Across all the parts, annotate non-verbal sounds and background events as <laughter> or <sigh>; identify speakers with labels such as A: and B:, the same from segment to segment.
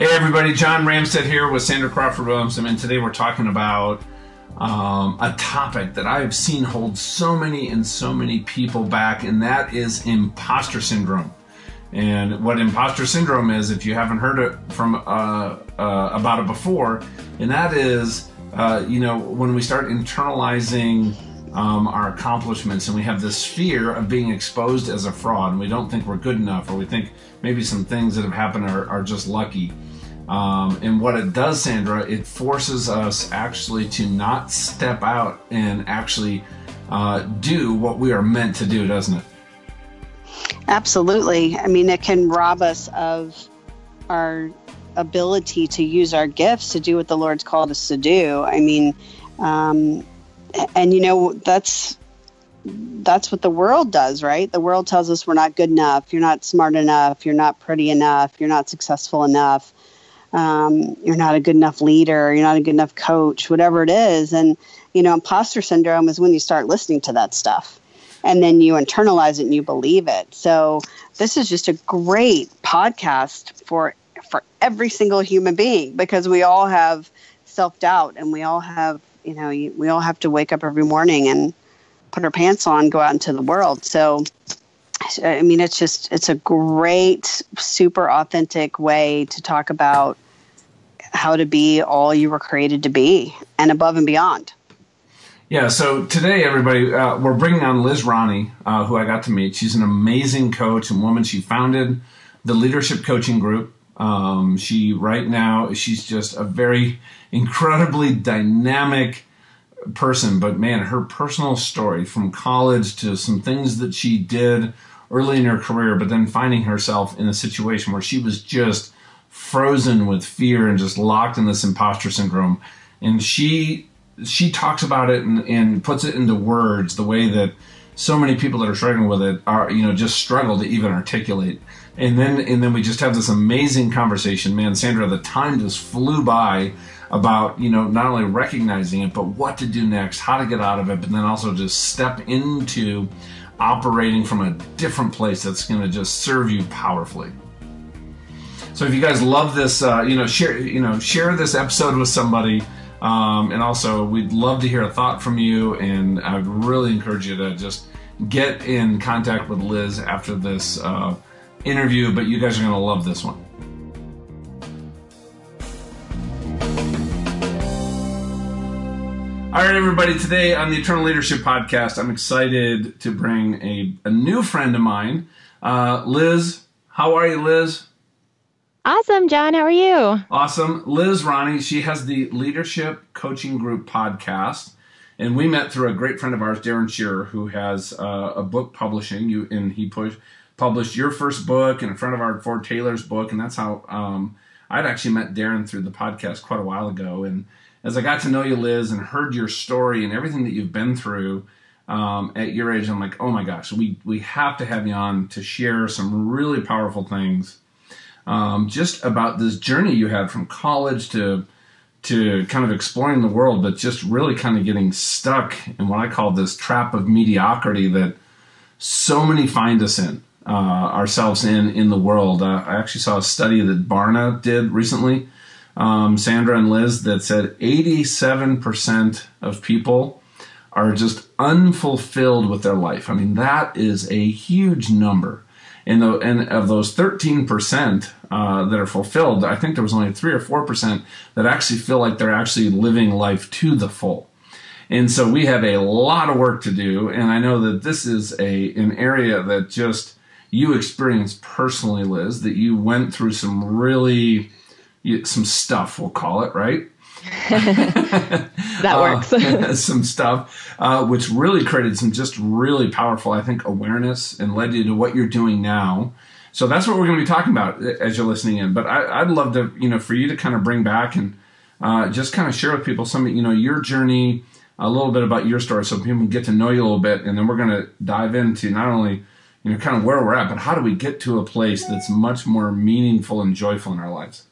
A: Hey, everybody, John Ramstead here with Sandra Crawford Williamson, and today we're talking about um, a topic that I have seen hold so many and so many people back, and that is imposter syndrome. And what imposter syndrome is, if you haven't heard it from uh, uh, about it before, and that is, uh, you know, when we start internalizing um, our accomplishments and we have this fear of being exposed as a fraud, and we don't think we're good enough, or we think maybe some things that have happened are, are just lucky. Um, and what it does, Sandra, it forces us actually to not step out and actually uh, do what we are meant to do, doesn't it?
B: Absolutely. I mean, it can rob us of our ability to use our gifts to do what the Lord's called us to do. I mean, um, and you know that's that's what the world does, right? The world tells us we're not good enough, you're not smart enough, you're not pretty enough, you're not successful enough um, you're not a good enough leader, you're not a good enough coach, whatever it is. And, you know, imposter syndrome is when you start listening to that stuff and then you internalize it and you believe it. So this is just a great podcast for for every single human being because we all have self-doubt and we all have, you know, we all have to wake up every morning and put our pants on, go out into the world. So I mean, it's just it's a great, super authentic way to talk about how to be all you were created to be and above and beyond.
A: Yeah, so today, everybody, uh, we're bringing on Liz Ronnie, uh, who I got to meet. She's an amazing coach and woman. She founded the Leadership Coaching Group. Um, she, right now, she's just a very incredibly dynamic person. But man, her personal story from college to some things that she did early in her career, but then finding herself in a situation where she was just frozen with fear and just locked in this imposter syndrome. And she she talks about it and, and puts it into words the way that so many people that are struggling with it are you know just struggle to even articulate and then and then we just have this amazing conversation man sandra the time just flew by about you know not only recognizing it but what to do next how to get out of it but then also just step into operating from a different place that's going to just serve you powerfully. So if you guys love this, uh, you know, share you know share this episode with somebody, um, and also we'd love to hear a thought from you. And I'd really encourage you to just get in contact with Liz after this uh, interview. But you guys are going to love this one. All right, everybody. Today on the Eternal Leadership Podcast, I'm excited to bring a, a new friend of mine, uh, Liz. How are you, Liz?
C: Awesome, John. How are you?
A: Awesome. Liz Ronnie, she has the Leadership Coaching Group podcast. And we met through a great friend of ours, Darren Shearer, who has uh, a book publishing. You and he push, published your first book and a friend of ours, Ford Taylor's book, and that's how um, I'd actually met Darren through the podcast quite a while ago. And as I got to know you, Liz, and heard your story and everything that you've been through um, at your age, I'm like, oh my gosh, we we have to have you on to share some really powerful things, um, just about this journey you had from college to to kind of exploring the world, but just really kind of getting stuck in what I call this trap of mediocrity that so many find us in. Uh, ourselves in in the world. Uh, I actually saw a study that Barna did recently um, Sandra and Liz, that said 87% of people are just unfulfilled with their life. I mean, that is a huge number. And, the, and of those 13% uh, that are fulfilled, I think there was only 3 or 4% that actually feel like they're actually living life to the full. And so we have a lot of work to do. And I know that this is a an area that just you experienced personally, Liz, that you went through some really some stuff, we'll call it, right? <laughs>
C: that works.
A: uh, <laughs> some stuff, uh, which really created some just really powerful, I think, awareness and led you to what you're doing now. So that's what we're going to be talking about uh, as you're listening in. But I, would love to, you know, for you to kind of bring back and uh, just kind of share with people some, you know, your journey, a little bit about your story, so people can get to know you a little bit, and then we're going to dive into not only, you know, kind of where we're at, but how do we get to a place that's much more meaningful and joyful in our lives.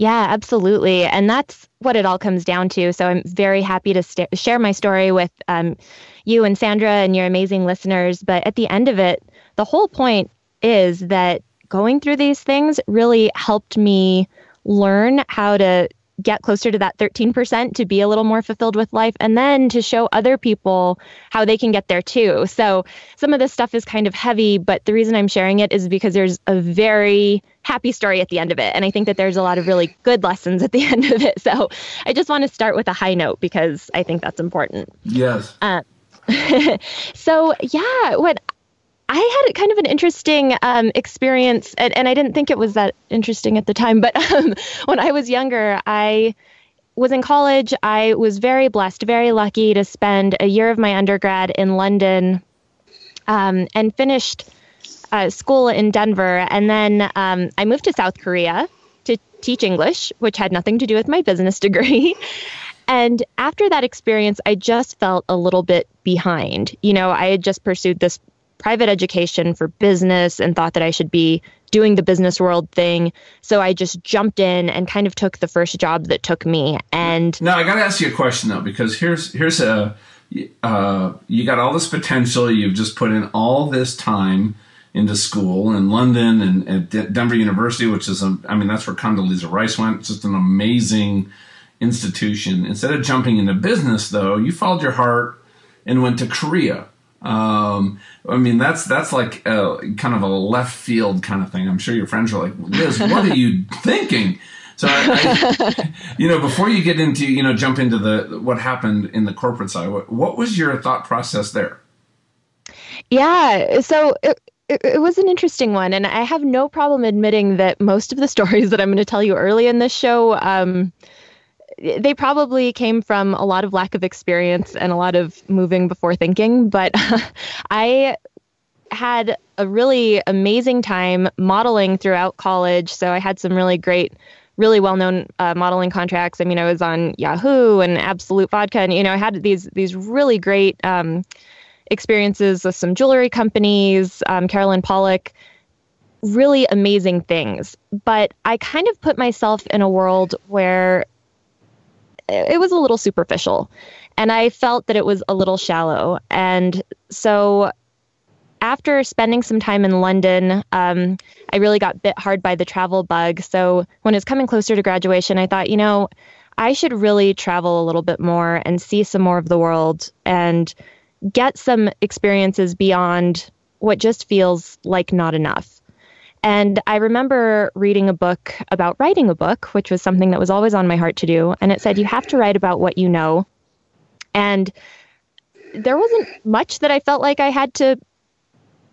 C: Yeah, absolutely. And that's what it all comes down to. So I'm very happy to st- share my story with um, you and Sandra and your amazing listeners. But at the end of it, the whole point is that going through these things really helped me learn how to get closer to that 13% to be a little more fulfilled with life and then to show other people how they can get there too. So some of this stuff is kind of heavy, but the reason I'm sharing it is because there's a very happy story at the end of it. And I think that there's a lot of really good lessons at the <laughs> end of it. So I just want to start with a high note because I think that's important.
A: Yes. Uh, <laughs>
C: so yeah, what I had kind of an interesting um, experience, and, and, I didn't think it was that interesting at the time. But um, <laughs> when I was younger, I was in college. I was very blessed, very lucky to spend a year of my undergrad in London um, and finished uh, school in Denver. And then um, I moved to South Korea to teach English, which had nothing to do with my business <laughs> degree. And after that experience, I just felt a little bit behind. You know, I had just pursued this private education for business and thought that I should be doing the business world thing. So I just jumped in and kind of took the first job that took me. And
A: now I got to ask you a question though, because here's here's a uh, you got all this potential. You've just put in all this time into school in London and at Denver University, which is a, I mean that's where Condoleezza Rice went. It's just an amazing institution. Instead of jumping into business, though, you followed your heart and went to Korea um, I mean, that's that's like a, kind of a left field kind of thing. I'm sure your friends are like, Liz, what are you <laughs> thinking? So, I, I, <laughs> you know, before you get into, you know, jump into the what happened in the corporate side, what, what was your thought process there?
C: Yeah, so it, it, it was an interesting one, and I have no problem admitting that most of the <laughs> stories that I'm going to tell you early in this show. Um, they probably came from a lot of lack of experience and a lot of moving before thinking. But <laughs> I had a really amazing time modeling throughout college. So I had some really great, really well-known uh, modeling contracts. I mean, I was on Yahoo and Absolut Vodka, and you know, I had these these really great um, experiences with some jewelry companies, um, Carolyn Pollack. Really amazing things. But I kind of put myself in a world where it was a little superficial and I felt that it was a little shallow. And so after spending some time in London, um, I really got bit hard by the travel bug. So when it was coming closer to graduation, I thought, you know, I should really travel a little bit more and see some more of the world and get some experiences beyond what just feels like not enough. And I remember reading a book about writing a book, which was something that was always on my heart to do. And it said, you have to write about what you know. And there wasn't much that I felt like I had to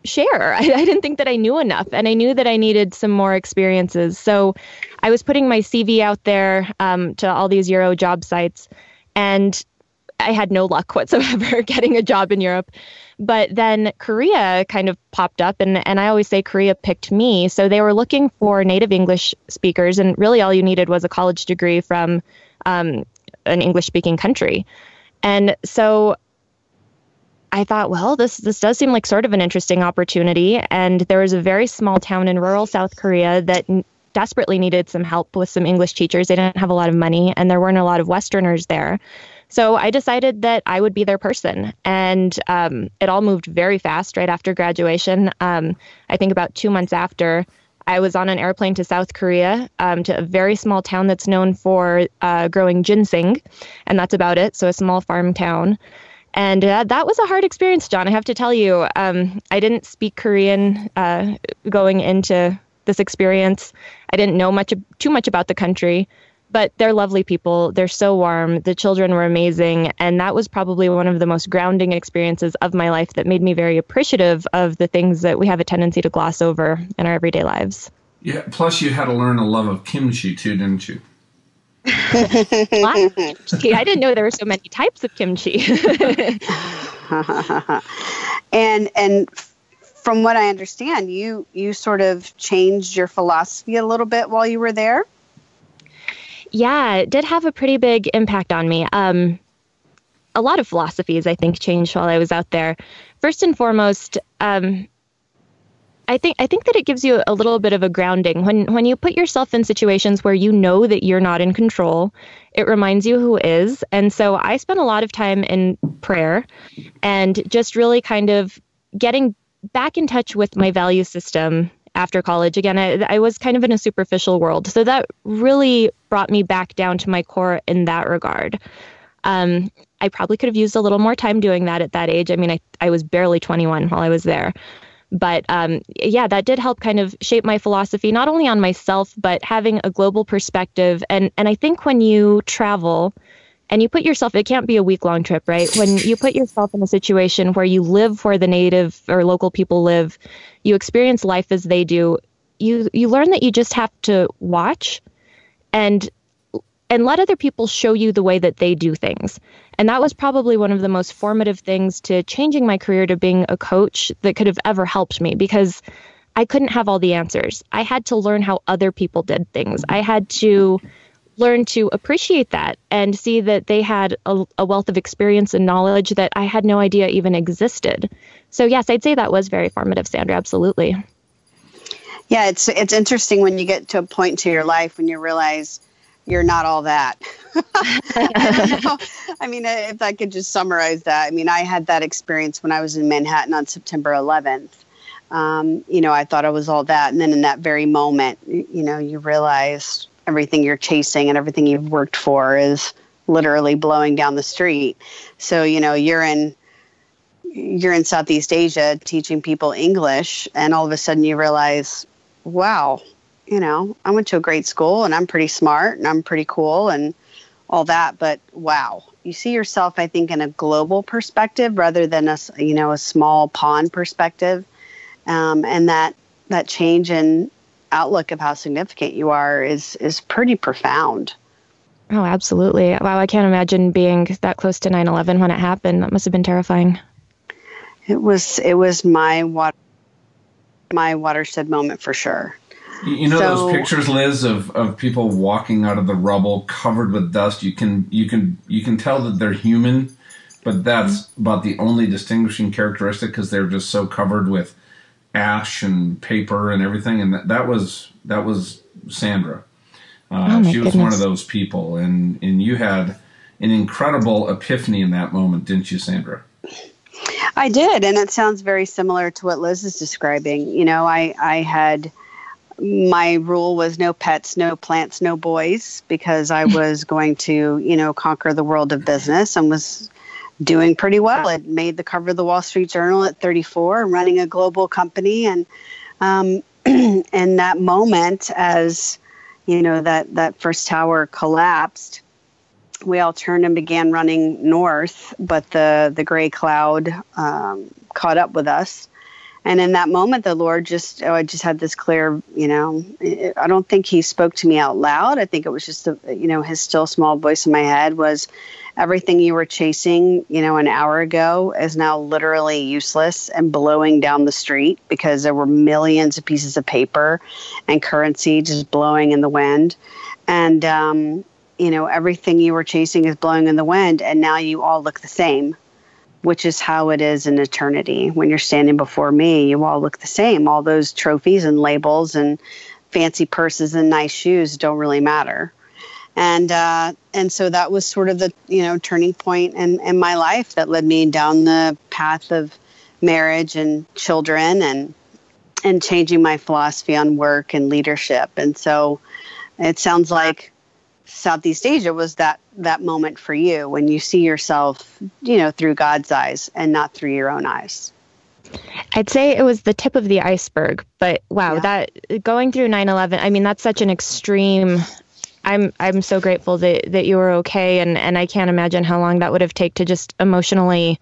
C: share. <laughs> I, I, didn't think that I knew enough, and I knew that I needed some more experiences. So I was putting my CV out there um, to all these Euro job sites, and I had no luck whatsoever <laughs> getting a job in Europe. But then Korea kind of popped up, and, and I always say Korea picked me. So they were looking for native English speakers, and really all you needed was a college degree from um, an English speaking country. And so I thought, well, this this does seem like sort of an interesting opportunity. And there was a very small town in rural South Korea that n- desperately needed some help with some English teachers. They didn't have a lot of money, and there weren't a lot of Westerners there. So I decided that I would be their person. And um, it all moved very fast right after graduation. Um, I think about two months after, I was on an airplane to South Korea um, to a very small town that's known for uh, growing ginseng. And that's about it. So a small farm town. And uh, that was a hard experience, John. I have to tell you, um, I didn't speak Korean uh, going into this experience. I didn't know much too much about the country but they're lovely people. They're so warm. The children were amazing. And that was probably one of the most grounding experiences of my life that made me very appreciative of the things that we have a tendency to gloss over in our everyday lives.
A: Yeah. Plus, you had to learn a love of kimchi too, didn't you? <laughs>
C: I didn't know there were so many types of kimchi. <laughs>
B: and and from what I understand, you you sort of changed your philosophy a little bit while you were there.
C: Yeah, it did have a pretty big impact on me. Um, a lot of philosophies, I think, changed while I was out there. First and foremost, um, I think I think that it gives you a little bit of a grounding when when you put yourself in situations where you know that you're not in control. It reminds you who is, and so I spent a lot of time in prayer, and just really kind of getting back in touch with my value system after college. Again, I, I was kind of in a superficial world. So that really brought me back down to my core in that regard. Um, I probably could have used a little more time doing that at that age. I mean, I, I was barely 21 while I was there. But um, yeah, that did help kind of shape my philosophy, not only on myself, but having a global perspective. And, and I think when you travel, and you put yourself it can't be a week long trip right when you put yourself in a situation where you live where the native or local people live you experience life as they do you you learn that you just have to watch and and let other people show you the way that they do things and that was probably one of the most formative things to changing my career to being a coach that could have ever helped me because I couldn't have all the answers. I had to learn how other people did things. I had to learn to appreciate that and see that they had a, a, wealth of experience and knowledge that I had no idea even existed. So yes, I'd say that was very formative, Sandra. Absolutely.
B: Yeah, it's it's interesting when you get to a point in your life when you realize you're not all that. <laughs> I mean, if I could just summarize that, I mean, I had that experience when I was in Manhattan on September 11th. Um, you know, I thought I was all that, and then in that very moment, you know, you realize everything you're chasing and everything you've worked for is literally blowing down the street. So, you know, you're in you're in Southeast Asia teaching people English and all of a sudden you realize, wow, you know, I went to a great school and I'm pretty smart and I'm pretty cool and all that, but wow. You see yourself I think in a global perspective rather than a you know, a small pond perspective. Um, and that that change in outlook of how significant you are is is pretty profound.
C: Oh, absolutely. Wow, I can't imagine being that close to 9/11 when it happened. That must have been terrifying.
B: It was it was my water my watershed moment for sure.
A: You know so, those pictures, Liz, of, of people walking out of the rubble covered with dust. You can you can you can tell that they're human, but that's mm-hmm. about the only distinguishing characteristic because they're just so covered with ash and paper and everything, and that, that was that was Sandra. Uh, oh she was goodness. one of those people, and and you had an incredible epiphany in that moment, didn't you, Sandra?
B: I did, and it sounds very similar to what Liz is describing. You know, I I had my rule was no pets, no plants, no boys because I <laughs> was going to, you know, conquer the world of business and was doing pretty well. It made the cover of the Wall Street Journal at 34, running a global company, and um, <clears throat> that moment, as you know, that that first tower collapsed, we all turned and began running north, but the the gray cloud um, caught up with us. And in that moment, the Lord just, oh, I just had this clear, you know, I don't think He spoke to me out loud. I think it was just, you know, His still small voice in my head was, everything you were chasing, you know, an hour ago is now literally useless and blowing down the street because there were millions of pieces of paper and currency just blowing in the wind. And, um, you know, everything you were chasing is blowing in the wind, and now you all look the same, which is how it is in eternity. When you're standing before me, you all look the same. All those trophies and labels and fancy purses and nice shoes don't really matter and uh, and so that was sort of the you know turning point in, in my life that led me down the path of marriage and children and and changing my philosophy on work and leadership and so it sounds like Southeast Asia was that that moment for you when you see yourself you know through God's eyes and not through your own eyes.
C: I'd say it was the tip of the iceberg, but wow, yeah. that going through 9/11, I mean that's such an extreme I'm I'm so grateful that that you were okay, and and I can't imagine how long that would have taken to just emotionally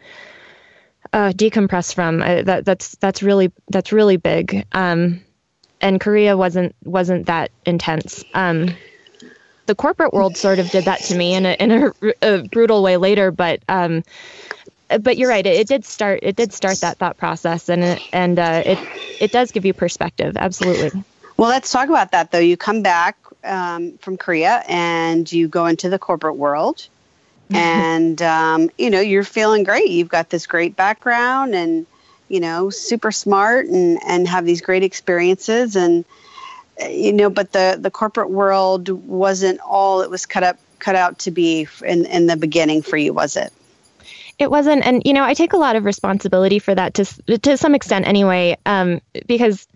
C: uh, decompress from. Uh, that that's that's really that's really big. Um, and Korea wasn't wasn't that intense. Um, the corporate world sort of did that to me in a in a, a brutal way later, but um, but you're right. It, it, did start. It did start that thought process, and and uh, it it does give you perspective. Absolutely.
B: Well, let's talk about that though. You come back um, from Korea and you go into the corporate world, <laughs> and um, you know you're feeling great. You've got this great background, and you know super smart, and and have these great experiences, and you know. But the the corporate world wasn't all it was cut up cut out to be in in the beginning for you, was it?
C: It wasn't, and you know, I take a lot of responsibility for that to to some extent, anyway, um, because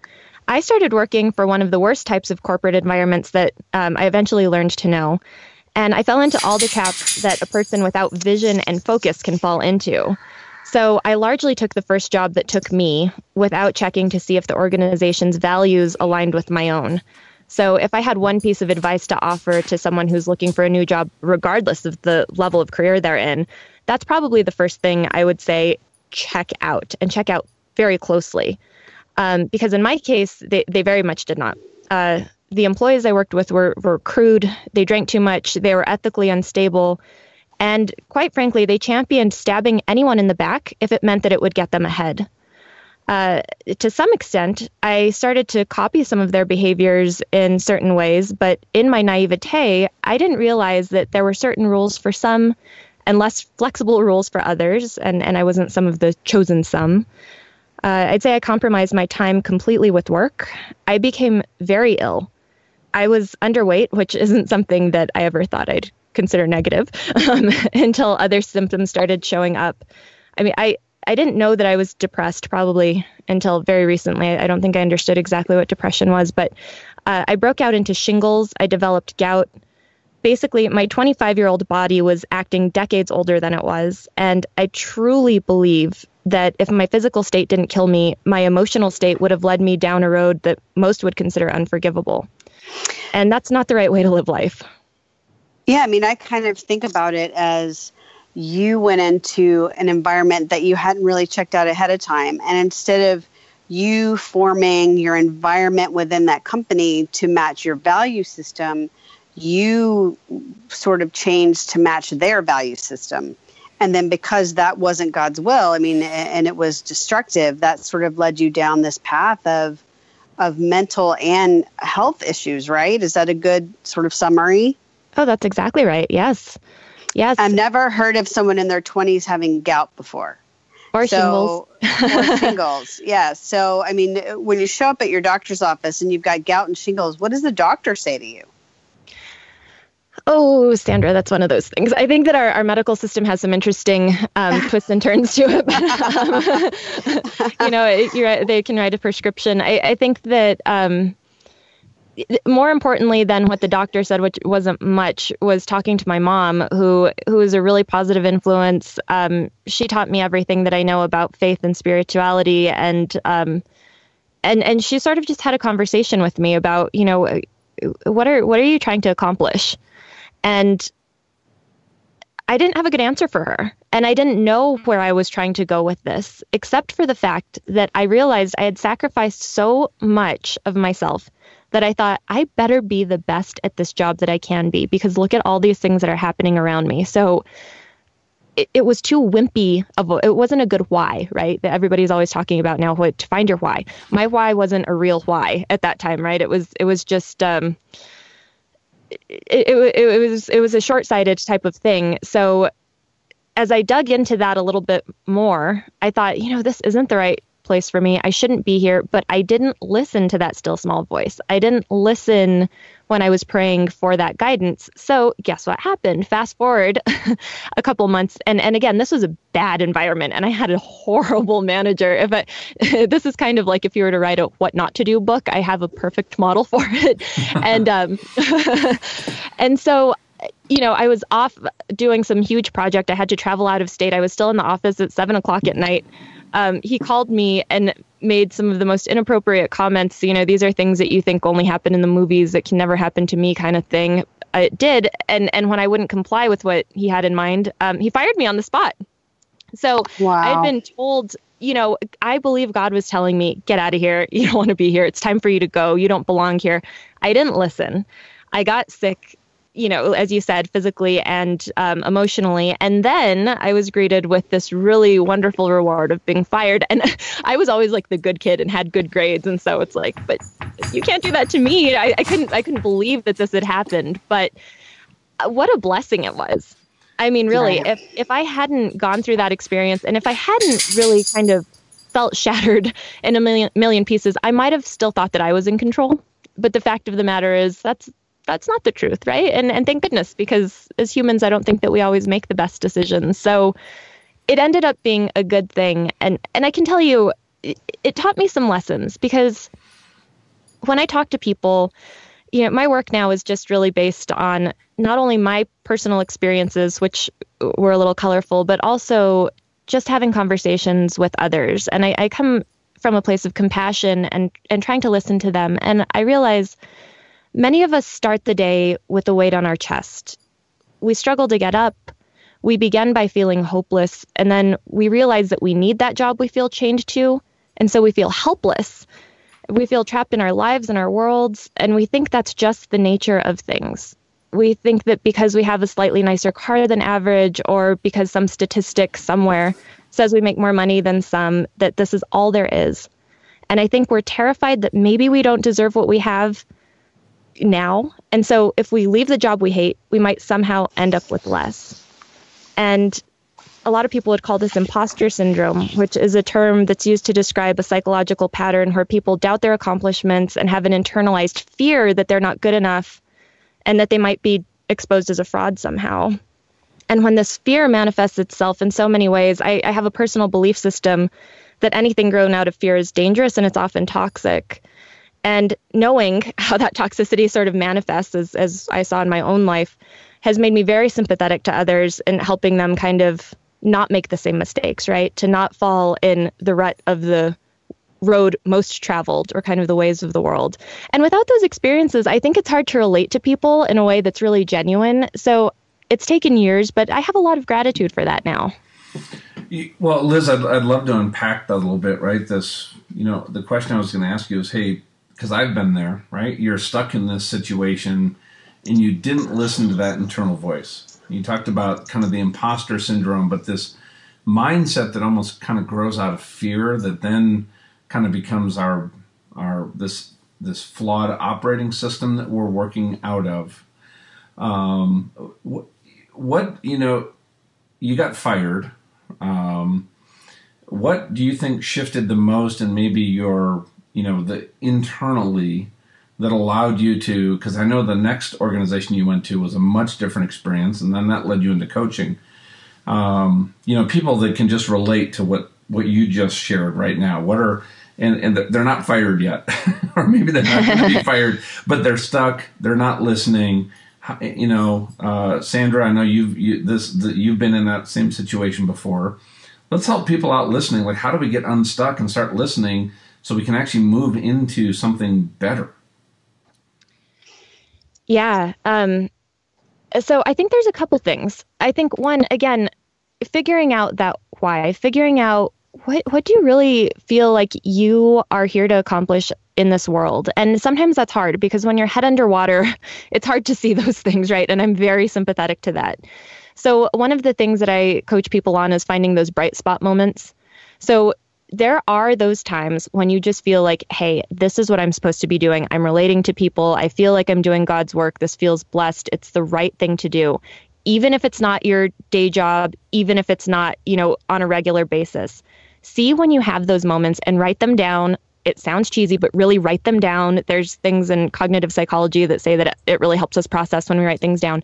C: I started working for one of the worst types of corporate environments that um, I eventually learned to know. And I fell into all the traps that a person without vision and focus can fall into. So I largely took the first job that took me without checking to see if the organization's values aligned with my own. So if I had one piece of advice to offer to someone who's looking for a new job, regardless of the level of career they're in, that's probably the first thing I would say check out and check out very closely. Um, because in my case, they, they very much did not. Uh, the employees I worked with were, were crude, they drank too much, they were ethically unstable, and quite frankly, they championed stabbing anyone in the back if it meant that it would get them ahead. Uh, to some extent, I started to copy some of their behaviors in certain ways, but in my naivete, I didn't realize that there were certain rules for some and less flexible rules for others, and, and I wasn't some of the chosen some. Uh, I'd say I compromised my time completely with work. I became very ill. I was underweight, which isn't something that I ever thought I'd consider negative <laughs> um, <laughs> until other symptoms started showing up. I mean, I, I didn't know that I was depressed probably until very recently. I don't think I understood exactly what depression was, but uh, I broke out into shingles. I developed gout. Basically, my 25 year old body was acting decades older than it was. And I truly believe that if my physical state didn't kill me, my emotional state would have led me down a road that most would consider unforgivable. And that's not the right way to live life.
B: Yeah, I mean, I kind of think about it as you went into an environment that you hadn't really checked out ahead of time. And instead of you forming your environment within that company to match your value system, you sort of changed to match their value system. And then because that wasn't God's will, I mean, and it was destructive, that sort of led you down this path of of mental and health issues, right? Is that a good sort of summary?
C: Oh, that's exactly right. Yes. Yes.
B: I've never heard of someone in their 20s having gout before.
C: Or so,
B: shingles. or <laughs> shingles. Yeah. So, I mean, when you show up at your doctor's office and you've got gout and shingles, what does the doctor say to you?
C: Oh, Sandra, that's one of those things. I think that our, our medical system has some interesting um, <laughs> twists and turns to it. But, um, <laughs> you know, they can write a prescription. I, I think that um, more importantly than what the doctor said, which wasn't much, was talking to my mom, who who is a really positive influence. Um, she taught me everything that I know about faith and spirituality, and um, and and she sort of just had a conversation with me about, you know, what are what are you trying to accomplish, and I didn't have a good answer for her. And I didn't know where I was trying to go with this, except for the fact that I realized I had sacrificed so much of myself that I thought I better be the best at this job that I can be because look at all these things that are happening around me. So it, it was too wimpy of a, it wasn't a good why, right? That everybody's always talking about now what to find your why. My why wasn't a real why at that time, right? It was it was just um it, it, it was it was a short-sighted type of thing. So as I dug into that a little bit more, I thought, you know, this isn't the right place for me. I shouldn't be here, but I didn't listen to that still small voice. I didn't listen when I was praying for that guidance. So, guess what happened? Fast forward <laughs> a couple months and and again, this was a bad environment and I had a horrible manager. If I, <laughs> this is kind of like if you were to write a what not to do book, I have a perfect model for it. <laughs> and um and so you know, I was off doing some huge project. I had to travel out of state. I was still in the office at seven o'clock at night um, he called me and made some of the most inappropriate comments. You know, these are things that you think only happen in the movies that can never happen to me, kind of thing. It did, and and when I wouldn't comply with what he had in mind, um, he fired me on the spot. So wow. I had been told, you know, I believe God was telling me, get out of here. <laughs> You don't want to be here. It's time for you to go. You don't belong here. I didn't listen. I got sick you know, as you said, physically and um, emotionally. And then I was greeted with this really wonderful reward of being fired. And <laughs> I was always like the good kid and had good grades. And so it's like, but you can't do that to me. I, I couldn't, I couldn't believe that this had happened. But uh, what a blessing it was. I mean, really, if if I hadn't gone through that experience, and if I hadn't really kind of felt <laughs> shattered in a million million pieces, I might have still thought that I was in control. But the fact of the matter is, that's that's not the truth, right? And and thank goodness because as humans, I don't think that we always make the best decisions. So it ended up being a good thing, and and I can tell you, it, it taught me some lessons because when I talk to people, you know, my work now is just really based on not only my personal experiences, which were a little colorful, but also just having conversations with others. And I, I come from a place of compassion and and trying to listen to them. And I realize many of us start the day with a weight on our chest. We struggle to get up. We begin by feeling hopeless, and then we realize that we need that job we feel chained to, and so we feel helpless. We feel trapped in our lives and our worlds, and we think that's just the nature of things. We think that because we have a slightly nicer car than average, or because some statistic somewhere says we make more money than some, that this is all there is. And I think we're terrified that maybe we don't deserve what we have now. And so if we leave the job we hate, we might somehow end up with less. And a lot of people would call this imposter syndrome, which is a term that's used to describe a psychological pattern where people doubt their accomplishments and have an internalized fear that they're not good enough and that they might be exposed as a fraud somehow. And when this fear manifests itself in so many ways, I, I have a personal belief system that anything grown out of fear is dangerous and it's often toxic. And knowing how that toxicity sort of manifests, as, as I saw in my own life, has made me very sympathetic to others and helping them kind of not make the same mistakes, right? To not fall in the rut of the road most traveled or kind of the ways of the world. And without those experiences, I think it's hard to relate to people in a way that's really genuine. So it's taken years, but I have a lot of gratitude for that now.
A: Well, Liz, I'd, I'd love to unpack that a little bit, right? This, you know, the question I was going to ask you is, hey, because I've been there, right? You're stuck in this situation and you didn't listen to that internal voice. You talked about kind of the imposter syndrome, but this mindset that almost kind of grows out of fear that then kind of becomes our our this this flawed operating system that we're working out of. Um, what you know you got fired um, what do you think shifted the most and maybe your you know the internally that allowed you to because i know the next organization you went to was a much different experience and then that led you into coaching um, you know people that can just relate to what what you just shared right now what are and, and they're not fired yet <laughs> or maybe they're not going to be <laughs> fired but they're stuck they're not listening you know, uh, Sandra, I know you've you, this the, you've been in that same situation before. Let's help people out listening. Like, how do we get unstuck and start listening so we can actually move into something better?
C: Yeah. Um, so I think there's a couple things. I think one, again, figuring out that why, figuring out what what do you really feel like you are here to accomplish in this world? And sometimes that's hard because when you're head underwater, <laughs> it's hard to see those things, right? And I'm very sympathetic to that. So one of the things that I coach people on is finding those bright spot moments. So there are those times when you just feel like, hey, this is what I'm supposed to be doing. I'm relating to people. I feel like I'm doing God's work. This feels blessed. It's the right thing to do. Even if it's not your day job, even if it's not, you know, on a regular basis see when you have those moments and write them down. It sounds cheesy, but really write them down. There's things in cognitive psychology that say that it really helps us process when we write things down.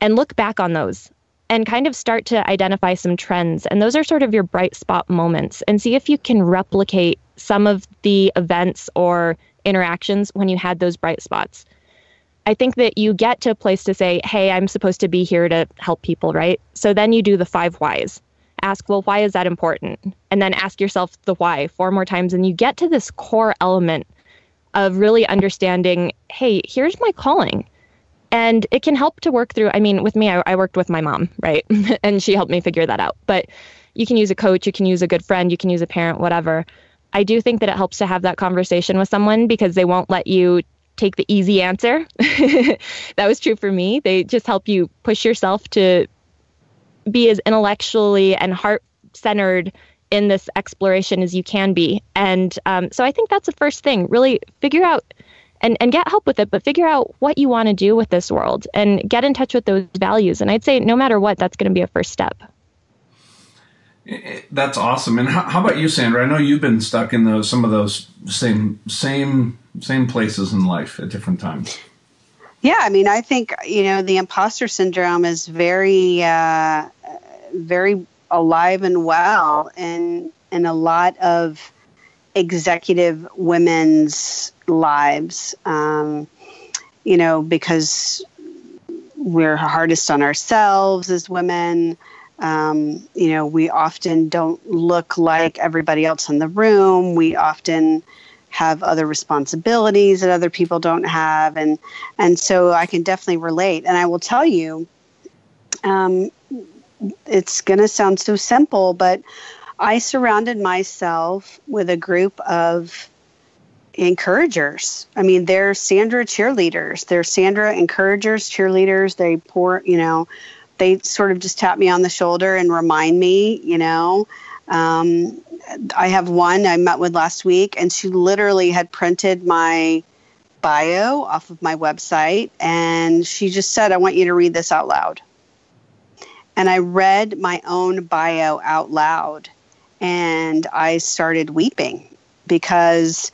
C: And look back on those and kind of start to identify some trends. And those are sort of your bright spot moments and see if you can replicate some of the events or interactions when you had those bright spots. I think that you get to a place to say, hey, I'm supposed to be here to help people, right? So then you do the five whys ask, well, why is that important? And then ask yourself the why four more times. And you get to this core element of really understanding, hey, here's my calling. And it can help to work through. I mean, with me, I, I worked with my mom, right? <laughs> and she helped me figure that out. But you can use a coach, you can use a good friend, you can use a parent, whatever. I do think that it helps to have that conversation with someone because they won't let you take the easy answer. <laughs> that was true for me. They just help you push yourself to be as intellectually and heart centered in this exploration as you can be. And um, so I think that's the first thing. Really figure out and, and get help with it, but figure out what you want to do with this world and get in touch with those values. And I'd say no matter what, that's going to be a first step.
A: That's awesome. And how, how, about you, Sandra? I know you've been stuck in those some of those same same same places in life at different times.
B: Yeah, I mean, I think you know the imposter syndrome is very, uh, very alive and well in in a lot of executive women's lives. Um, you know, because we're hardest on ourselves as women. Um, you know, we often don't look like everybody else in the room. We often have other responsibilities that other people don't have, and and so I can definitely relate. And I will tell you, um, it's going to sound so simple, but I surrounded myself with a group of encouragers. I mean, they're Sandra cheerleaders. They're Sandra encouragers, cheerleaders. They pour, you know, they sort of just tap me on the shoulder and remind me, you know. Um, I have one I met with last week, and she literally had printed my bio off of my website, and she just said, I want you to read this out loud. And I read my own bio out loud, and I started weeping because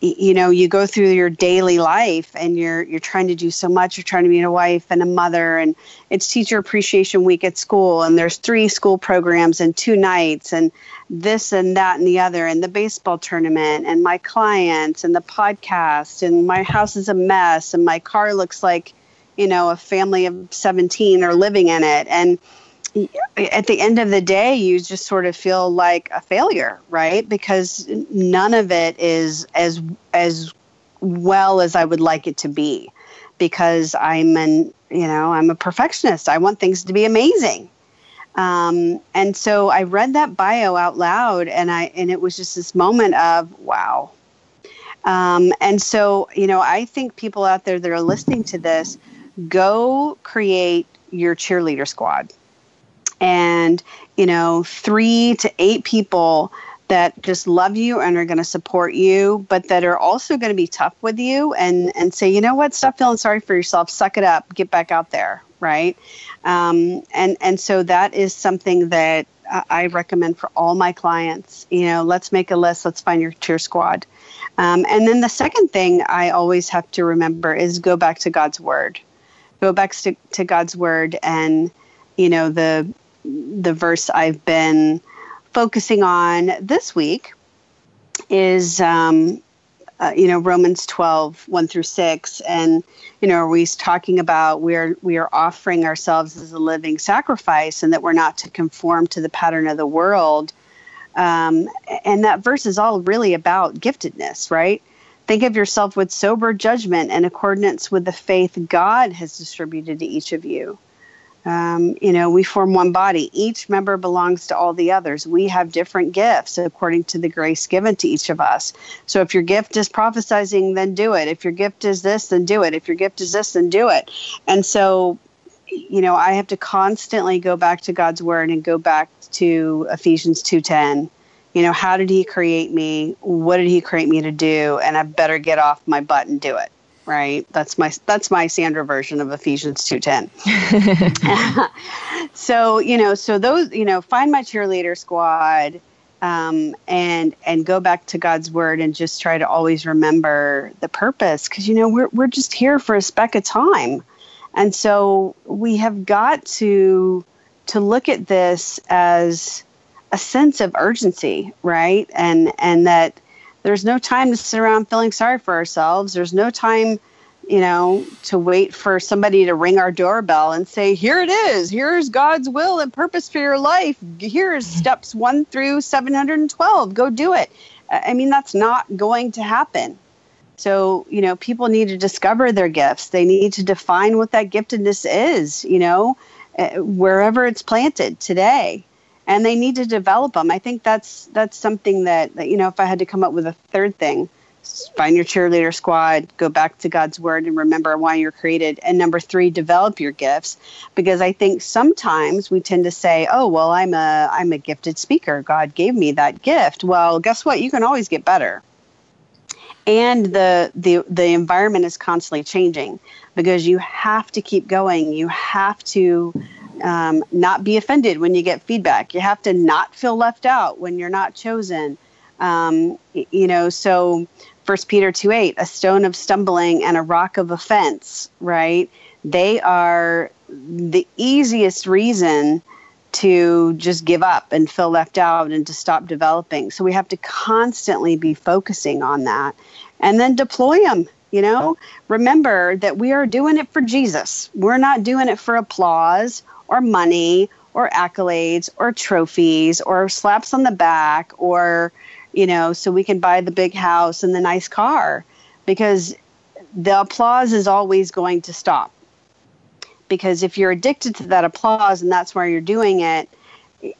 B: you know you go through your daily life and you're you're trying to do so much. You're trying to be a wife and a mother and it's teacher appreciation week at school and there's three school programs and two nights and this and that and the other and the baseball tournament and my clients and the podcast and my house is a mess and my car looks like you know a family of 17 are living in it. And at the end of the day, you just sort of feel like a failure, right? Because none of it is as as well as I would like it to be. Because I'm an you know I'm a perfectionist. I want things to be amazing. Um, and so I read that bio out loud, and I and it was just this moment of wow. Um, and so you know I think people out there that are listening to this, go create your cheerleader squad and you know three to eight people that just love you and are going to support you, but that are also going to be tough with you and and say, you know what, stop feeling sorry for yourself, suck it up, get back out there, right? Um, and and so that is something that I recommend for all my clients. You know, let's make a list, let's find your cheer squad. Um, and then the second thing I always have to remember is go back to God's word. Go back to, to God's word and you know the the verse I've been focusing on this week is, um, uh, you know, Romans 12, 1 through 6. And, you know, we're talking about we're, we are offering ourselves as a living sacrifice and that we're not to conform to the pattern of the world. Um, and that verse is all really about giftedness, right? Think of yourself with sober judgment in accordance with the faith God has distributed to each of you. Um, you know, we form one body. Each member belongs to all the others. We have different gifts according to the grace given to each of us. So if your gift is prophesizing, then do it. If your gift is this, then do it. If your gift is this, then do it. And so, you know, I have to constantly go back to God's word and go back to Ephesians 2:10. You know, how did he create me? What did he create me to do? And I better get off my butt and do it right? That's my that's my Sandra version of Ephesians two ten. <laughs> so you know, so those you know, find my cheerleader squad, um, and and go back to God's word and just try to always remember the purpose because you know we're we're just here for a speck of time, and so we have got to to look at this as a sense of urgency, right? And and that there's no time to sit around feeling sorry for ourselves. There's no time, you know, to wait for somebody to ring our doorbell and say, here it is. Here's God's will and purpose for your life. Here's steps one through 712. Go do it. I mean, that's not going to happen. So, you know, people need to discover their gifts. They need to define what that giftedness is, you know, eh, wherever it's planted today and they need to develop them. I think that's that's something that, that you know, if I had to come up with a third thing, find your cheerleader squad, go back to God's word and remember why you're created. And number 3, develop your gifts because I think sometimes we tend to say, "Oh, well, I'm a I'm a gifted speaker. God gave me that gift." Well, guess what? You can always get better. And the the the environment is constantly changing because you have to keep going. You have to um, not be offended when you get feedback. You have to not feel left out when you're not chosen. Um, you know, so First Peter 2 8, a stone of stumbling and a rock of offense, right? They are the easiest reason to just give up and feel left out and to stop developing. So we have to constantly be focusing on that and then deploy them. You know, remember that we are doing it for Jesus. We're not doing it for applause or money or accolades or trophies or slaps on the back or, you know, so we can buy the big house and the nice car because the applause is always going to stop. Because if you're addicted to that applause and that's why you're doing it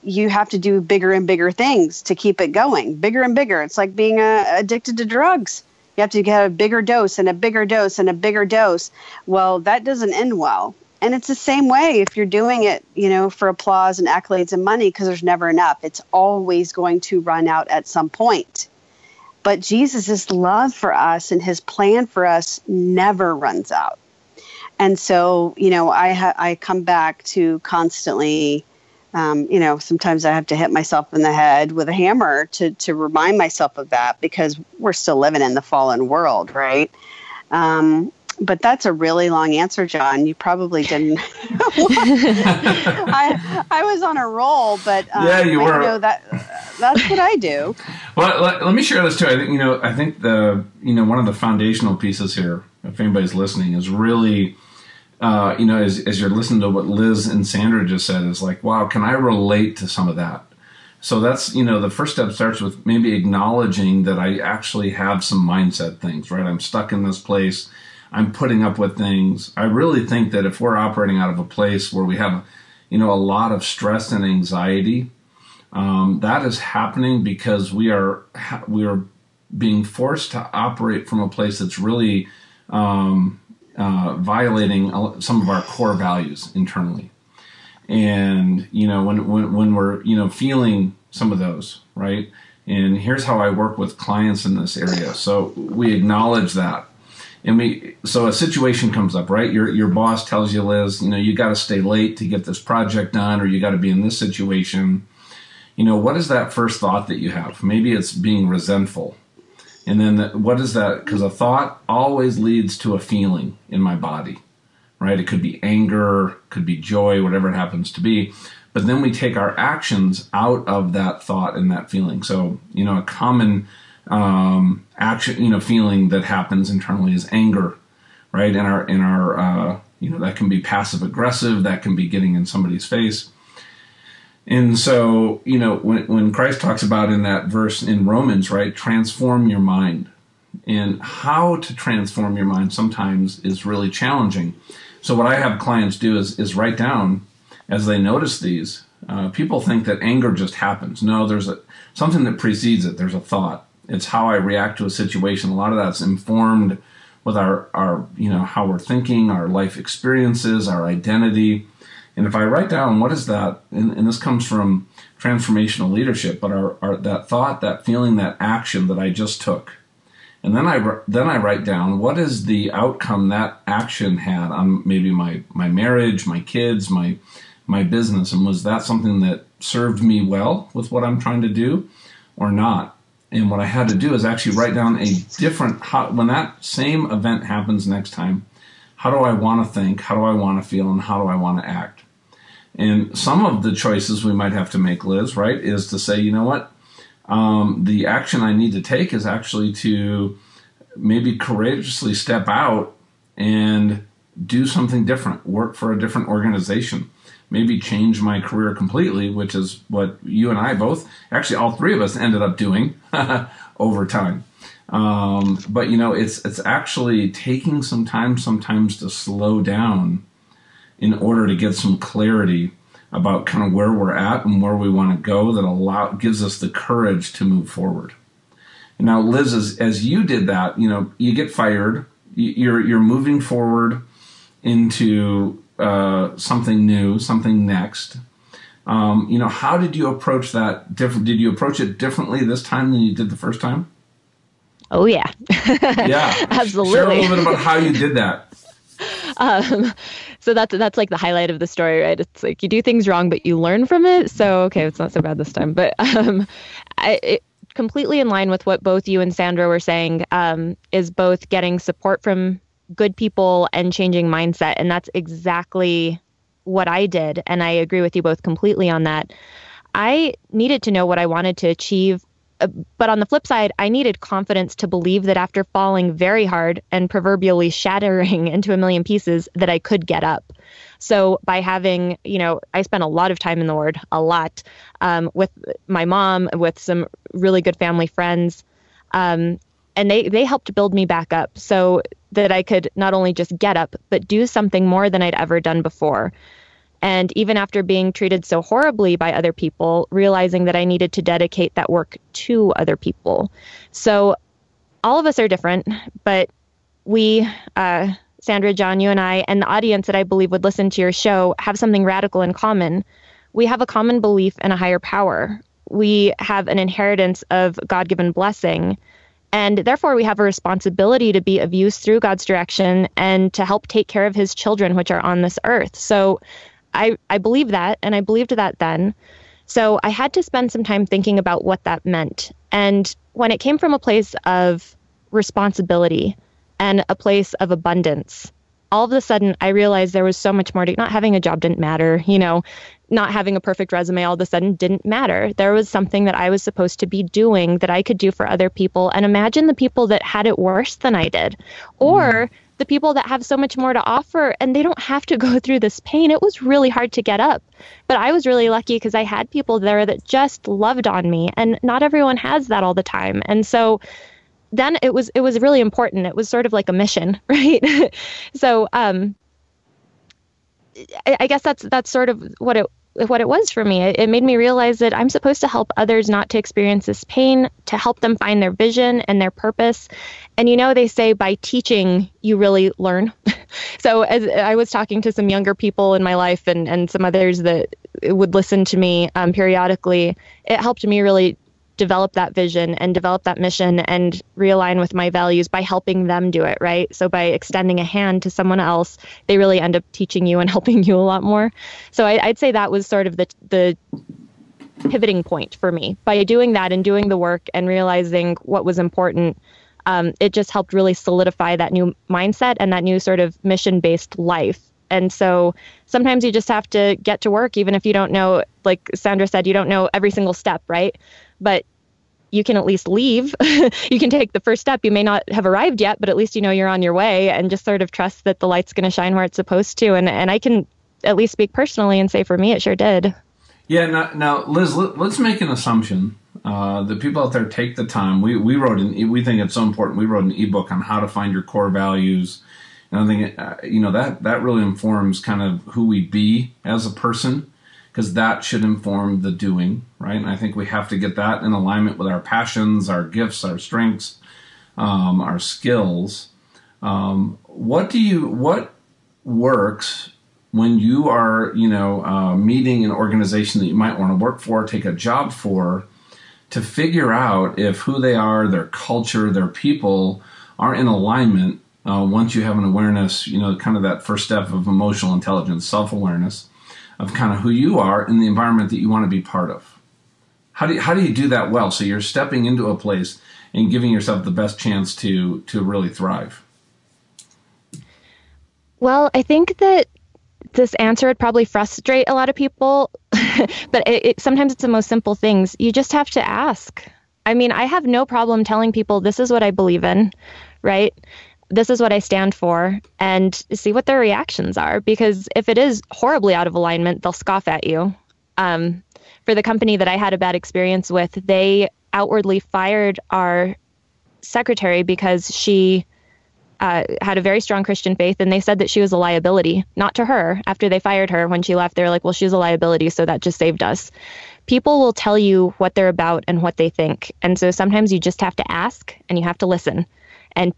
B: you have to do bigger and bigger things to keep it going bigger and bigger. It's like being uh, addicted to drugs. You have to get a bigger dose and a bigger dose and a bigger dose. Well that doesn't end well and it's the same way if you're doing it you know for applause and accolades and money because there's never enough. It's always going to run out at some point. But jesus' love for us and his plan for us never runs out. And so you know i ha- i come back to constantly um, you know sometimes i have to hit myself in the head with a hammer to to remind myself of that because we're still living in the fallen world right? Um, but that's a really long answer john you probably didn't <laughs> I, I was on a roll but um,
A: yeah you were
B: know that that's what i do
A: well let, let me share this too i think you know i think the you know one of the foundational pieces here if anybody's listening is really uh, you know, as, as you're listening to what Liz and Sandra just said, is like, wow, can I relate to some of that? So that's, you know, the first step starts with maybe acknowledging that I actually have some mindset things, right? I'm stuck in this place. I'm putting up with things. I really think that if we're operating out of a place where we have, you know, a lot of stress and anxiety, um, that is happening because we are we are being forced to operate from a place that's really um, uh, violating some of our core values internally. And you know, when, when when we're you know feeling some of those, right? And here's how I work with clients in this area. So we acknowledge that. And we so a situation comes up, right? Your your boss tells you, Liz, you know, you got to stay late to get this project done, or you got to be in this situation. You know, what is that first thought that you have? Maybe it's being resentful, and then the, what is that? Because a thought always leads to a feeling in my body, right? It could be anger, could be joy, whatever it happens to be. But then we take our actions out of that thought and that feeling. So, you know, a common um, action, you know, feeling that happens internally is anger, right? In our, in our, uh, you know, that can be passive aggressive, that can be getting in somebody's face. And so, you know, when, when Christ talks about in that verse in Romans, right, transform your mind. And how to transform your mind sometimes is really challenging. So, what I have clients do is, is write down as they notice these. Uh, people think that anger just happens. No, there's a, something that precedes it. There's a thought. It's how I react to a situation. A lot of that's informed with our, our you know, how we're thinking, our life experiences, our identity and if I write down what is that, and, and this comes from transformational leadership, but our, our, that thought, that feeling, that action that I just took, and then I then I write down what is the outcome that action had on maybe my my marriage, my kids, my my business, and was that something that served me well with what I'm trying to do, or not? And what I had to do is actually write down a different how, when that same event happens next time. How do I want to think? How do I want to feel? And how do I want to act? And some of the choices we might have to make, Liz, right, is to say, you know what, um, the action I need to take is actually to maybe courageously step out and do something different, work for a different organization, maybe change my career completely, which is what you and I both, actually all three of us, ended up doing <laughs> over time. Um, but you know, it's it's actually taking some time sometimes to slow down in order to get some clarity about kind of where we're at and where we want to go that allow gives us the courage to move forward. Now, Liz, as, as you did that, you know, you get fired, you're you're moving forward into uh, something new, something next. Um, you know, how did you approach that? Different? Did you approach it differently this time than you did the first time?
C: Oh yeah,
A: yeah,
C: absolutely. <laughs>
A: Share a little bit about how you did that. <laughs>
C: Um, so that's that's like the highlight of the story, right? It's like you do things wrong, but you learn from it. So okay, it's not so bad this time. But <laughs> um, I, it, completely in line with what both you and Sandra were saying um, is both getting support from good people and changing mindset, and that's exactly what I did, and I agree with you both completely on that. I needed to know what I wanted to achieve. Uh, but on the flip side, I needed confidence to believe that after falling very hard and proverbially shattering <laughs> into a million pieces, that I could get up. So by having, you know, I spent a lot of time in the Word, a lot, um, with my mom, with some really good family friends, um, and they they helped build me back up so that I could not only just get up, but do something more than I'd ever done before. And even after being treated so horribly by other people, realizing that I needed to dedicate that work to other people. So all of us are different, but we, uh, Sandra, John, you and I, and the audience that I believe would listen to your show have something radical in common. We have a common belief in a higher power. We have an inheritance of God given blessing. And therefore, we have a responsibility to be of use through God's direction and to help take care of his children, which are on this earth. So I, I believe that, and I believed that then. So I had to spend some time thinking about what that meant. And when it came from a place of responsibility and a place of abundance, all of a sudden I realized there was so much more to not having a job didn't matter, you know, not having a perfect resume all of a sudden didn't matter. There was something that I was supposed to be doing that I could do for other people. And imagine the people that had it worse than I did. Or mm the people that have so much more to offer and they don't have to go <laughs> through this pain. It was really hard to get up. But I was really lucky because I had people there that just loved on me and not everyone has that all the time. And so then it was it was really important. It was sort of like a mission, <laughs> right? <laughs> so um I, I guess that's that's sort of what it what it was for me. It, it, made me realize that I'm supposed to help others not to experience this pain, to help them find their vision and their purpose. And you know, they say by teaching, you really learn. <laughs> so as I was talking to some younger people in my life and, and some others that would listen to me um, periodically, it helped me really develop that vision and develop that mission and realign with my values by helping them do it, right? So by extending a hand to someone else, they really end up teaching you and <laughs> helping you a lot more. So I, would say that was sort of the the pivoting point for me. By doing that and doing the work and realizing what was important, um, it just helped really solidify that new mindset and that new sort of mission based life. And so sometimes you just have to get to work, even if you don't know, like Sandra said, you don't know every single step, right? But you can at least leave. <laughs> you can take the first step. You may not have arrived yet, but at least you know you're on your way and just sort of trust that the light's going to shine where it's supposed to. And, and I can at least speak personally and say for me, it sure did.
A: Yeah. Now, now Liz, let, us make an assumption. Uh, the people out there take the time. We, we wrote an, we think it's so important. We wrote an ebook on how to find your core values. And I think, uh, you know, that, that really informs kind of who we be as a person because that should inform the doing, right? And I think we have to get that in alignment with our passions, our gifts, our strengths, um, our skills. Um, what do you what works when you are you know uh, meeting an organization that you might want to work for, take a job for, to figure out if who they are, their culture, their people are in alignment. Uh, once you have an awareness, you know, kind of that first step of emotional intelligence, self awareness of kind of who you are in the environment that you want to be part of. How do you, how do you do that well? So you're stepping into a place and giving yourself the best chance to to really thrive.
C: Well, I think that this answer would probably frustrate a lot of people, <laughs> but it, it, sometimes it's the most simple things. You just have to ask. I mean, I have no problem telling people this is what I believe in, right? This is what I stand for and see what their reactions are. Because if it is horribly out of alignment, they'll scoff at you. Um, for the company that I had a bad experience with, they outwardly fired our secretary because she uh, had a very strong Christian faith, and they said that she was a liability, not to her. After they fired her, when she left, they were like, well, she's a liability, so that just saved us. People will tell you what they're about and what they think. And so sometimes you just have to ask and you have to listen. And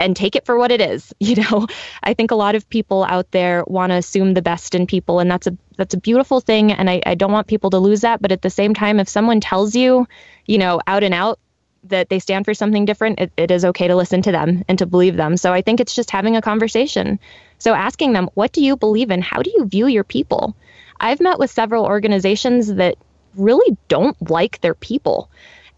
C: and take it for what it is. <laughs> You know, I think a lot of people out there want to assume the best in people, and that's a that's a beautiful thing. And I, I don't want people to lose that. But at the same time, if someone tells you, you know, out and out that they stand for something different, it, it is okay to listen to them and to believe them. So I think it's just having a conversation. So asking them, what do you believe in? How do you view your people? I've met with several organizations that really don't like their people.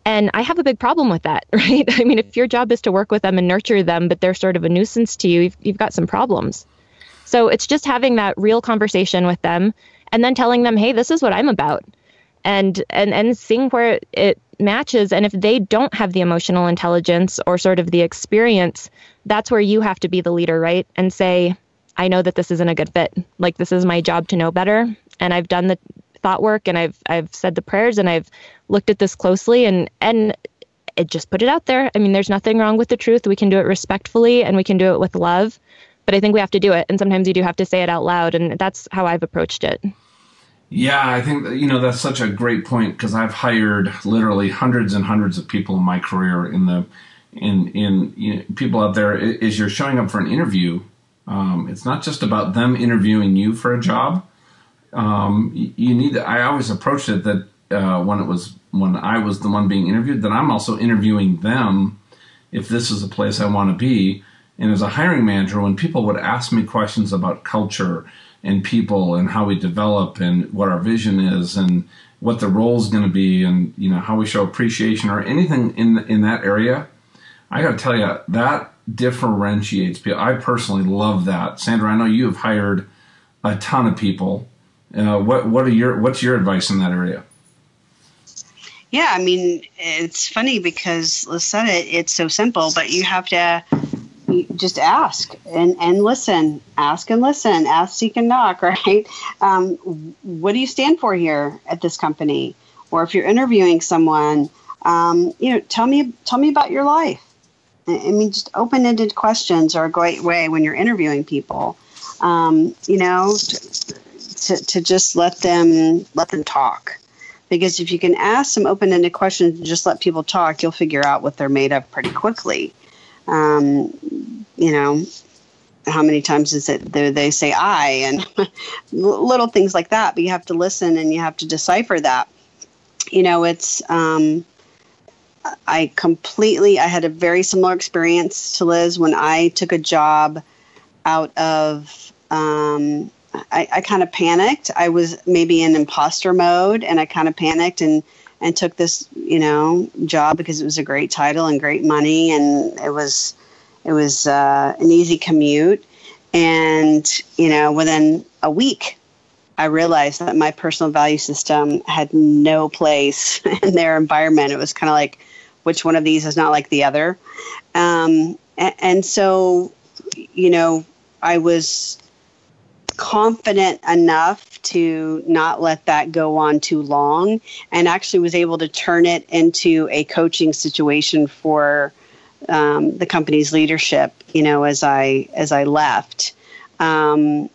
C: And I have a big problem with that, <laughs> right? I mean, if your job is to work with them and nurture them, but they're sort of a nuisance to you, you've, you've got some problems. So it's just having that real conversation with them and then telling them, hey, this is what I'm about. And, and and seeing where it matches and if they don't have the emotional intelligence or sort of the experience that's where you have to be the leader right and say i know that this isn't a good fit like this is my job to know better and i've done the thought work and i've i've said the prayers and i've looked at this closely and and it just put it out there i mean there's nothing wrong with the truth we can do it respectfully and we can do it with love but i think we have to do it and sometimes you do have to say it out loud and that's how i've approached it
A: yeah, I think you know that's such a great point because I've hired literally hundreds and hundreds of people in my career. In the in in you know, people out there, is you're showing up for an interview. Um, it's not just about them interviewing you for a job. Um, you, need. To, I always approached it that uh, when it was when I was the one being interviewed, that I'm also interviewing them if this is a place I want to be. And as a hiring manager, when people would ask me questions about culture and people and how we develop and what our vision is and what the role is going to be and you know how we show appreciation or anything in in that area i got to tell you that differentiates people i personally love that sandra i know you have hired a ton of people uh, what what are your what's your advice in that area
B: yeah i mean it's funny because said it it's so simple but you have to just ask and, and listen. Ask and listen. Ask, seek, and knock. <laughs> Right? Um, what do you stand for here at this company? Or if you're interviewing someone, um, you know, tell me tell me about your life. I mean, just open-ended questions are a great way when you're interviewing people. Um, you know, to, to, just let them let them talk because if you can ask some open-ended questions and just let people talk, you'll figure out what they're made of pretty quickly. Um, you know, how many times is it they say I and <laughs> little things like that, but you have to listen and you have to decipher that. You know, it's, um, I completely, I had a very similar experience to Liz when I took a job out of, um, I, I kind of panicked. I was maybe in imposter mode and I kind of panicked and, and took this, you know, job because it was a great title and great money and it was, it was uh, an easy commute. And, you know, within a week, I realized that my personal value system had no place <laughs> in their environment. It was kind of like, which one of these is not like the other? Um, and, and so, you know, I was confident enough to not let that go on too long and actually was able to turn it into a coaching situation for um, the company's leadership, you know, as I as I left. Um,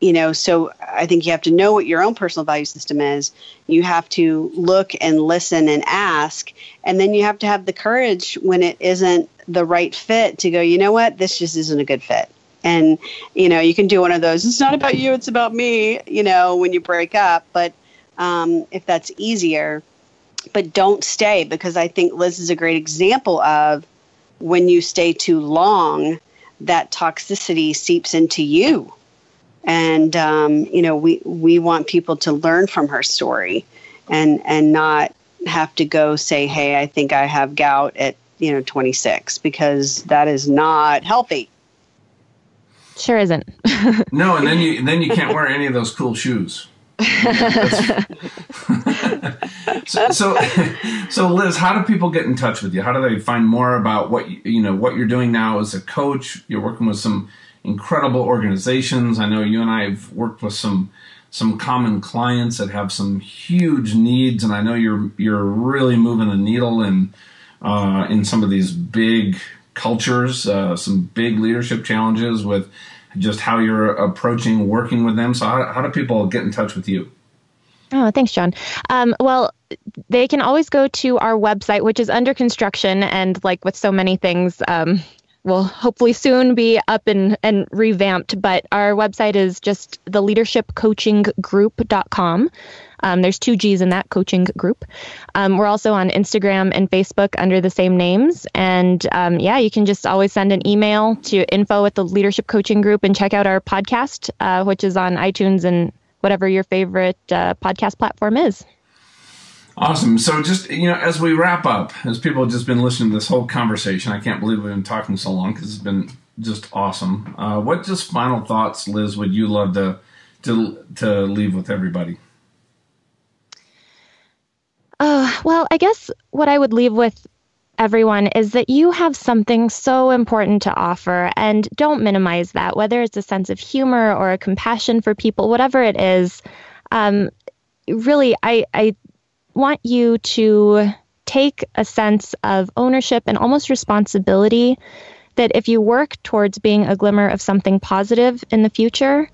B: you know, so I think you have to know what your own personal value system is. You have to look and listen and ask, and then you have to have the courage when it isn't the right fit to go. You know what? This just isn't a good fit. And you know, you can do one of those. It's not about you. It's about me. You know, when you break up, but um, if that's easier, but don't stay because I think Liz is a great example of when you stay too long, that toxicity seeps into you. And um, you know, we we want people to learn from her story, and and not have to go say, "Hey, I think I have gout at you know 26," because that is not healthy.
C: Sure isn't. <laughs>
A: no, and then you then you can't wear any of those cool shoes. <laughs> so, so, so, Liz, how do people get in touch with you? How do they find more about what you, you know what you're doing now as a coach? You're working with some incredible organizations. I know you and I have worked with some some common clients that have some huge needs, and I know you're you're really moving the needle in uh, in some of these big cultures, uh, some big leadership challenges with just how you're approaching working with them. So, how, how do people get in touch with you?
C: Oh, thanks, John. Um, well, they can always go to our website, which is under construction, and like with so many things, um, will hopefully soon be up and, and revamped. But our website is just the leadershipcoachinggroup.com. Um, there's two G's in that coaching group. Um, we're also on Instagram and Facebook under the same names. And um, yeah, you can just always send an email to info at the leadership coaching group and check out our podcast, uh, which is on iTunes and whatever your favorite uh, podcast platform is.
A: Awesome. So, just you know, as we wrap up, as people have just been listening to this whole conversation, I can't believe we've been talking so long because it's been just awesome. Uh, what just final thoughts, Liz, would you love to to to leave with everybody?
C: Uh, well, I guess what I would leave with everyone is that you have something so important to offer and don't minimize that, whether it's a sense of humor or a compassion for people, whatever it is. Um, really, I, I want you to take a sense of ownership and almost responsibility that if you work towards being a glimmer of something positive in the future,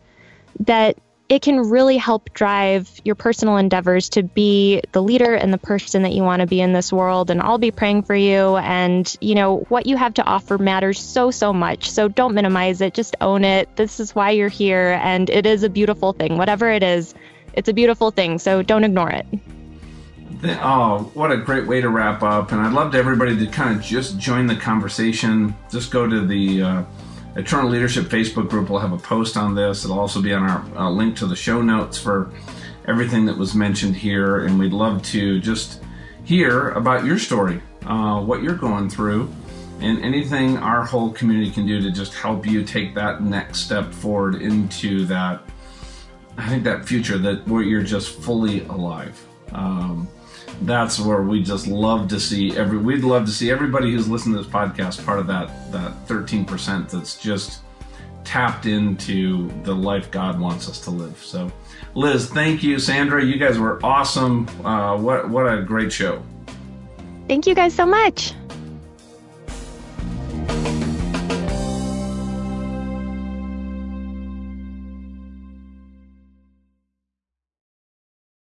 C: that it can really help drive your personal endeavors to be the leader and the person that you want to be in this world. And I'll be praying for you. And, you know, what you have to offer matters so, so much. So don't minimize it, just own it. This is why you're here. And it is a beautiful thing. Whatever it is, it's a beautiful thing. So don't ignore it.
A: Oh, what a great way to wrap up. And I'd love to everybody to kind of just join the conversation. Just go to the, uh, Eternal Leadership Facebook group will have a post on this. It'll also be on our uh, link to the show notes for everything that was mentioned here. And we'd love to just hear about your story, uh, what you're going through, and anything our whole community can do to just help you take that next step forward into that. I think that future that where you're just fully alive. Um, that's where we just love to see every we'd love to see everybody who's listened to this podcast part of that that 13% that's just tapped into the life God wants us to live. So Liz, thank you. Sandra, you guys were awesome. Uh, what what a great show.
C: Thank you guys so much.